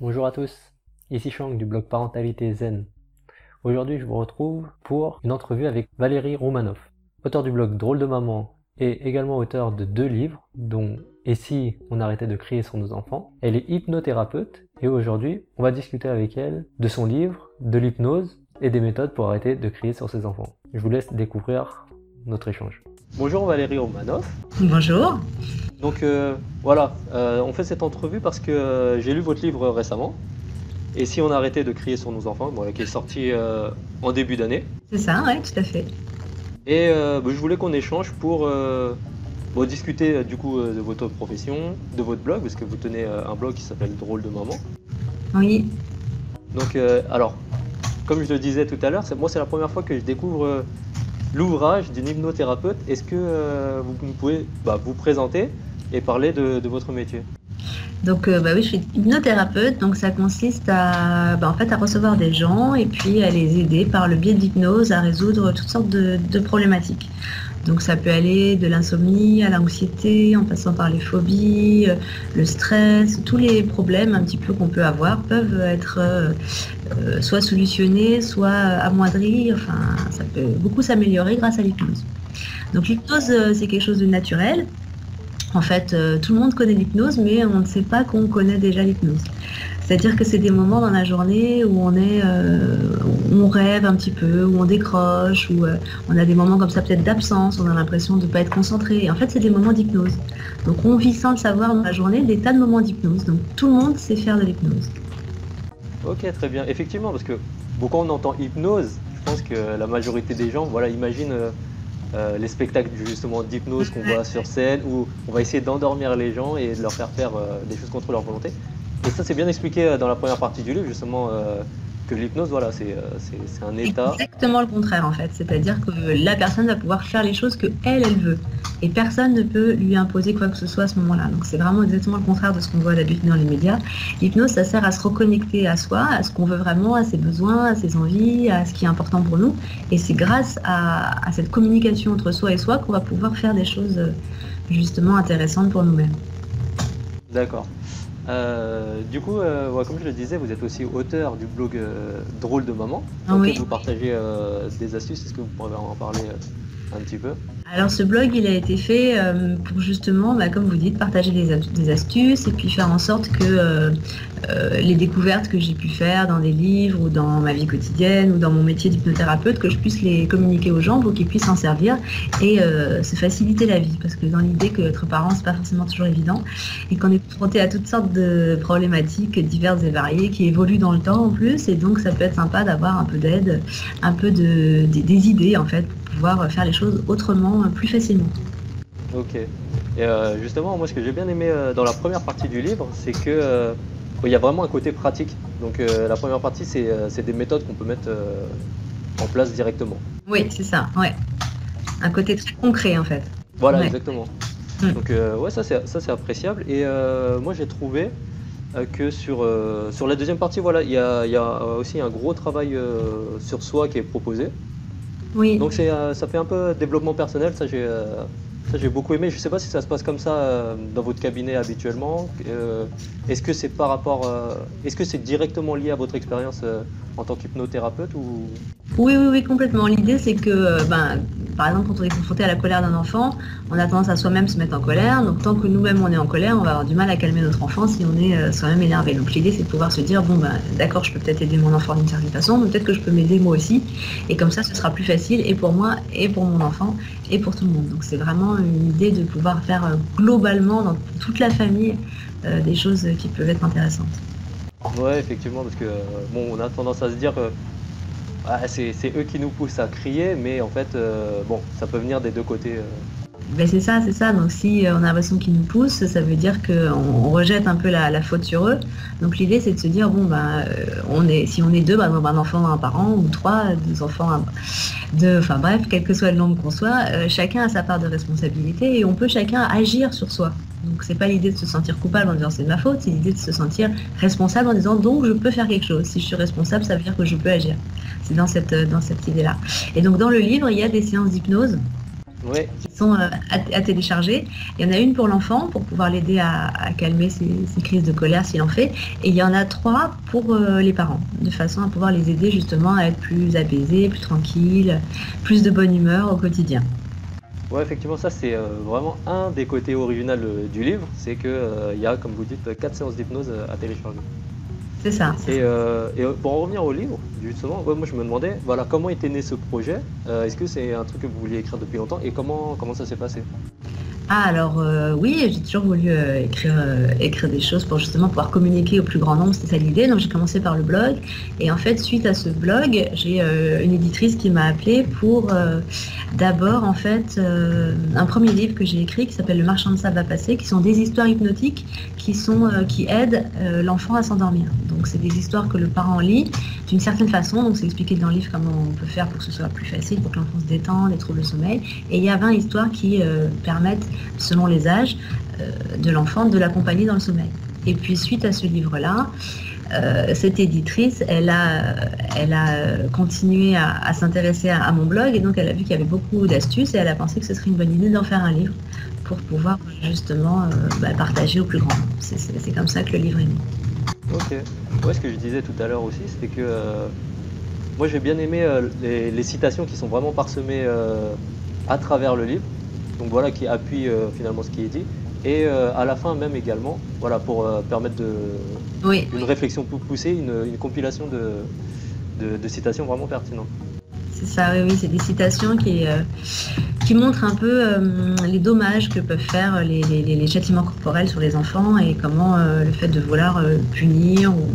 Bonjour à tous, ici Shang du blog Parentalité Zen. Aujourd'hui, je vous retrouve pour une entrevue avec Valérie Romanov, auteur du blog Drôle de maman et également auteur de deux livres, dont Et si on arrêtait de crier sur nos enfants? Elle est hypnothérapeute et aujourd'hui, on va discuter avec elle de son livre, de l'hypnose et des méthodes pour arrêter de crier sur ses enfants. Je vous laisse découvrir notre échange. Bonjour Valérie Romanov. Bonjour. Donc euh, voilà, euh, on fait cette entrevue parce que euh, j'ai lu votre livre récemment. Et si on arrêtait de crier sur nos enfants, qui est sorti en début d'année. C'est ça, oui, tout à fait. Et bah, je voulais qu'on échange pour discuter du coup de votre profession, de votre blog, parce que vous tenez un blog qui s'appelle Drôle de maman. Oui. Donc alors, comme je le disais tout à l'heure, moi c'est la première fois que je découvre l'ouvrage d'une hypnothérapeute. Est-ce que vous pouvez bah, vous présenter et parler de, votre métier? Donc euh, bah oui, je suis hypnothérapeute, donc ça consiste à, bah, en fait, à recevoir des gens et puis à les aider par le biais d'hypnose à résoudre toutes sortes de, problématiques. Donc ça peut aller de l'insomnie à l'anxiété, en passant par les phobies, euh, le stress, tous les problèmes un petit peu qu'on peut avoir peuvent être euh, soit solutionnés, soit amoindris, enfin ça peut beaucoup s'améliorer grâce à l'hypnose. Donc l'hypnose c'est quelque chose de naturel, en fait, euh, tout le monde connaît l'hypnose, mais on ne sait pas qu'on connaît déjà l'hypnose. C'est-à-dire que c'est des moments dans la journée où on euh, rêve un petit peu, où on décroche, où euh, on a des moments comme ça peut-être d'absence, on a l'impression de ne pas être concentré. en fait, c'est des moments d'hypnose. Donc on vit sans le savoir dans la journée des tas de moments d'hypnose. Donc tout le monde sait faire de l'hypnose. Ok, très bien. Effectivement, parce que beaucoup on entend hypnose, je pense que la majorité des gens, voilà, imaginent euh, les spectacles justement d'hypnose qu'on voit sur scène où on va essayer d'endormir les gens et de leur faire faire euh, des choses contre leur volonté. Et ça c'est bien expliqué euh, dans la première partie du livre justement que l'hypnose, voilà, c'est un état. Exactement le contraire en fait, c'est-à-dire que la personne va pouvoir faire les choses que elle, elle veut, et personne ne peut lui imposer quoi que ce soit à ce moment-là. Donc c'est vraiment exactement le contraire de ce qu'on voit d'habitude dans les médias. L'hypnose, ça sert à se reconnecter à soi, à ce qu'on veut vraiment, à ses besoins, à ses envies, à ce qui est important pour nous, et c'est grâce à, à cette communication entre soi et soi qu'on va pouvoir faire des choses justement intéressantes pour nous-mêmes. D'accord. Euh, du coup, euh, comme je le disais, vous êtes aussi auteur du blog euh, Drôle de Maman. Ah oui. Vous partagez des astuces. Est-ce que vous pourrez en parler alors ce blog, il a été fait euh, pour justement, bah, comme vous dites, partager des, astuces et puis faire en sorte que euh, euh, les découvertes que j'ai pu faire dans des livres ou dans ma vie quotidienne ou dans mon métier d'hypnothérapeute, que je puisse les communiquer aux gens pour qu'ils puissent s'en servir et se faciliter la vie. Parce que dans l'idée que être parent, c'est pas forcément toujours évident et qu'on est confronté à toutes sortes de problématiques diverses et variées qui évoluent dans le temps en plus et donc ça peut être sympa d'avoir un peu d'aide, un peu de, des idées en fait pouvoir faire les choses autrement, euh, plus facilement. Ok. Et euh, justement, moi, ce que j'ai bien aimé euh, dans la première partie du livre, c'est que il y a vraiment un côté pratique. Donc, la première partie, c'est des méthodes qu'on peut mettre en place directement. Oui, c'est ça. Ouais. Un côté très concret, en fait. Voilà, exactement. Mm. Donc, ouais, ça, c'est appréciable. Et moi, j'ai trouvé que sur, sur la deuxième partie, voilà, il y a, y a, aussi un gros travail sur soi qui est proposé. Oui. Donc euh, ça fait un peu développement personnel, ça j'ai euh, j'ai beaucoup aimé. Je ne sais pas si ça se passe comme ça euh, dans votre cabinet habituellement. est-ce que c'est par rapport, est-ce que c'est directement lié à votre expérience en tant qu'hypnothérapeute ou Oui, oui, oui, complètement. L'idée c'est que, ben, par exemple, quand on est confronté à la colère d'un enfant, on a tendance à soi-même se mettre en colère. Donc tant que nous-mêmes on est en colère, on va avoir du mal à calmer notre enfant si on est soi-même énervé. Donc l'idée c'est de pouvoir se dire bon ben d'accord, je peux peut-être aider mon enfant d'une certaine façon, mais peut-être que je peux m'aider moi aussi. Et comme ça, ce sera plus facile et pour moi et pour mon enfant et pour tout le monde. Donc c'est vraiment une idée de pouvoir faire euh, globalement dans toute la famille euh, des choses qui peuvent être intéressantes. Ouais, effectivement, parce que euh, bon, on a tendance à se dire que ah, c'est eux qui nous poussent à crier, mais en fait, bon, ça peut venir des deux côtés. Ben c'est ça, c'est ça. Donc si on a l'impression qu'ils nous poussent, ça veut dire qu'on rejette un peu la, faute sur eux. Donc l'idée c'est de se dire bon ben on est si on est deux, ben, un enfant, un parent, ou trois, deux enfants, deux, enfin bref, quel que soit le nombre qu'on soit, euh, chacun a sa part de responsabilité et on peut chacun agir sur soi. Donc c'est pas l'idée de se sentir coupable en disant c'est de ma faute, c'est l'idée de se sentir responsable en disant donc je peux faire quelque chose. Si je suis responsable, ça veut dire que je peux agir. C'est dans cette, dans cette idée-là. Et donc dans le livre, il y a des séances d'hypnose qui sont à, télécharger. Il y en a une pour l'enfant pour pouvoir l'aider à, calmer ses, crises de colère s'il en fait. Et il y en a trois pour les parents, de façon à pouvoir les aider justement à être plus apaisés, plus tranquilles, plus de bonne humeur au quotidien. Ouais, effectivement, ça c'est vraiment un des côtés originaux du livre, c'est qu'il y a, comme vous dites, quatre séances d'hypnose à télécharger. C'est ça. Et, euh, et, pour en revenir au livre, justement, moi je me demandais, voilà, comment était né ce projet euh, Est-ce que c'est un truc que vous vouliez écrire depuis longtemps et comment, comment ça s'est passé? Ah alors euh, oui, j'ai toujours voulu euh, écrire, euh, écrire des choses pour justement pouvoir communiquer au plus grand nombre, c'était ça l'idée. Donc j'ai commencé par le blog et en fait suite à ce blog, j'ai une éditrice qui m'a appelé pour d'abord en fait un premier livre que j'ai écrit qui s'appelle Le marchand de sable va passer, qui sont des histoires hypnotiques qui sont qui aident l'enfant à s'endormir. Donc c'est des histoires que le parent lit d'une certaine façon, donc c'est expliqué dans le livre comment on peut faire pour que ce soit plus facile, pour que l'enfant se détende, les troubles de sommeil. Et il y a 20 histoires qui permettent selon les âges euh, de l'enfant, de l'accompagner dans le sommeil. Et puis suite à ce livre-là, euh, cette éditrice, elle a, elle a continué à, s'intéresser à, mon blog et donc elle a vu qu'il y avait beaucoup d'astuces et elle a pensé que ce serait une bonne idée d'en faire un livre pour pouvoir justement euh, bah, partager au plus grand. C'est comme ça que le livre est né. Ok. Ouais, ce que je disais tout à l'heure aussi, c'était que moi j'ai bien aimé les, citations qui sont vraiment parsemées à travers le livre donc voilà, qui appuie euh, finalement ce qui est dit. Et euh, à la fin même également, voilà, pour euh, permettre de, une réflexion plus poussée, une, compilation de, citations vraiment pertinentes. C'est ça, oui, oui c'est des citations qui, qui montrent un peu les dommages que peuvent faire les, châtiments corporels sur les enfants et comment le fait de vouloir punir ou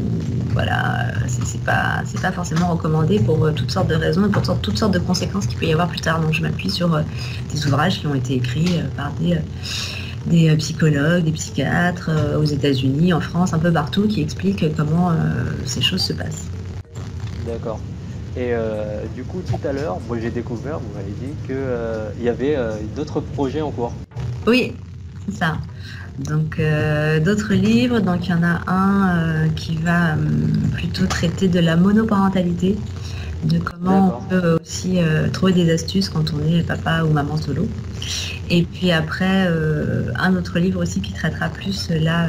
voilà, c'est pas, pas forcément recommandé pour euh, toutes sortes de raisons et pour toutes sortes de conséquences qu'il peut y avoir plus tard. Donc je m'appuie sur euh, des ouvrages qui ont été écrits euh, par des, des psychologues, des psychiatres aux États-Unis, en France, un peu partout, qui expliquent comment ces choses se passent. D'accord. Et du coup, tout à l'heure, moi j'ai découvert, vous m'avez dit qu'il y avait d'autres projets en cours. Oui, c'est ça. Donc euh, d'autres livres, donc il y en a un euh, qui va hum, plutôt traiter de la monoparentalité, de comment on peut aussi euh, trouver des astuces quand on est papa ou maman solo. Et puis après, un autre livre aussi qui traitera plus là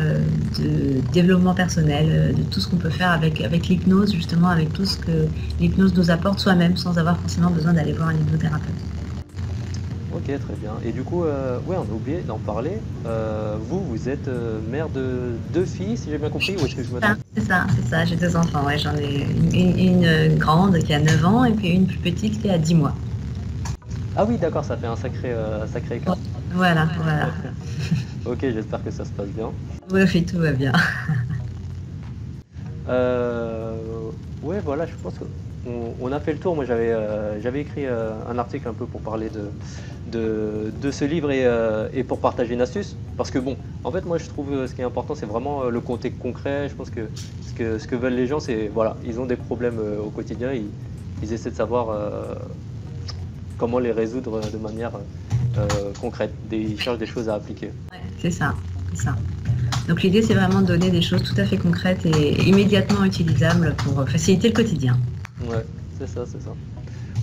de développement personnel, de tout ce qu'on peut faire avec, avec l'hypnose, justement avec tout ce que l'hypnose nous apporte soi-même sans avoir forcément besoin d'aller voir un hypnothérapeute. Ok, très bien. Et du coup, euh, ouais, on a oublié d'en parler. Euh, vous, vous êtes euh, mère de deux filles, si j'ai bien compris, ou est-ce que je me trompe? C'est ça, c'est ça, j'ai deux enfants. Ouais, J'en ai une, grande qui a 9 ans et puis une plus petite qui a 10 mois. Ah oui, d'accord, ça fait un sacré, sacré écart. Voilà, voilà. ok, j'espère que ça se passe bien. Oui, tout va bien. ouais, voilà, je pense que on, a fait le tour. Moi, j'avais j'avais écrit un article un peu pour parler de, ce livre euh, et, pour partager une astuce. Parce que bon, en fait, moi je trouve euh, ce qui est important, c'est vraiment euh, le contexte concret. Je pense que ce que, ce que veulent les gens, c'est voilà, ils ont des problèmes au quotidien, ils, ils essaient de savoir comment les résoudre de manière concrète. ils cherchent des choses à appliquer. c'est ça, c'est ça. Donc l'idée, c'est vraiment de donner des choses tout à fait concrètes et immédiatement utilisables pour faciliter le quotidien. Ouais, c'est ça, c'est ça.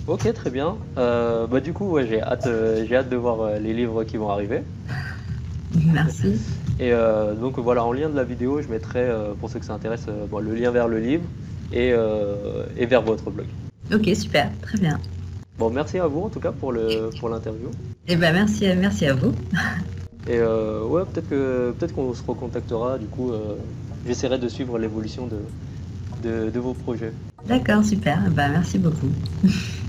Ok, très bien. Euh, bah, du coup, ouais, j'ai hâte, euh, j'ai hâte de voir euh, les livres qui vont arriver. Merci. Et donc voilà, en lien de la vidéo, je mettrai, pour ceux que ça intéresse, le lien vers le livre et, et, vers votre blog. Ok, super, très bien. Bon, merci à vous en tout cas pour le pour l'interview. Et eh ben merci, merci à vous. Et ouais, peut-être que peut-être qu'on se recontactera. Du coup, j'essaierai de suivre l'évolution de, de, vos projets. D'accord, super. Bah, merci beaucoup.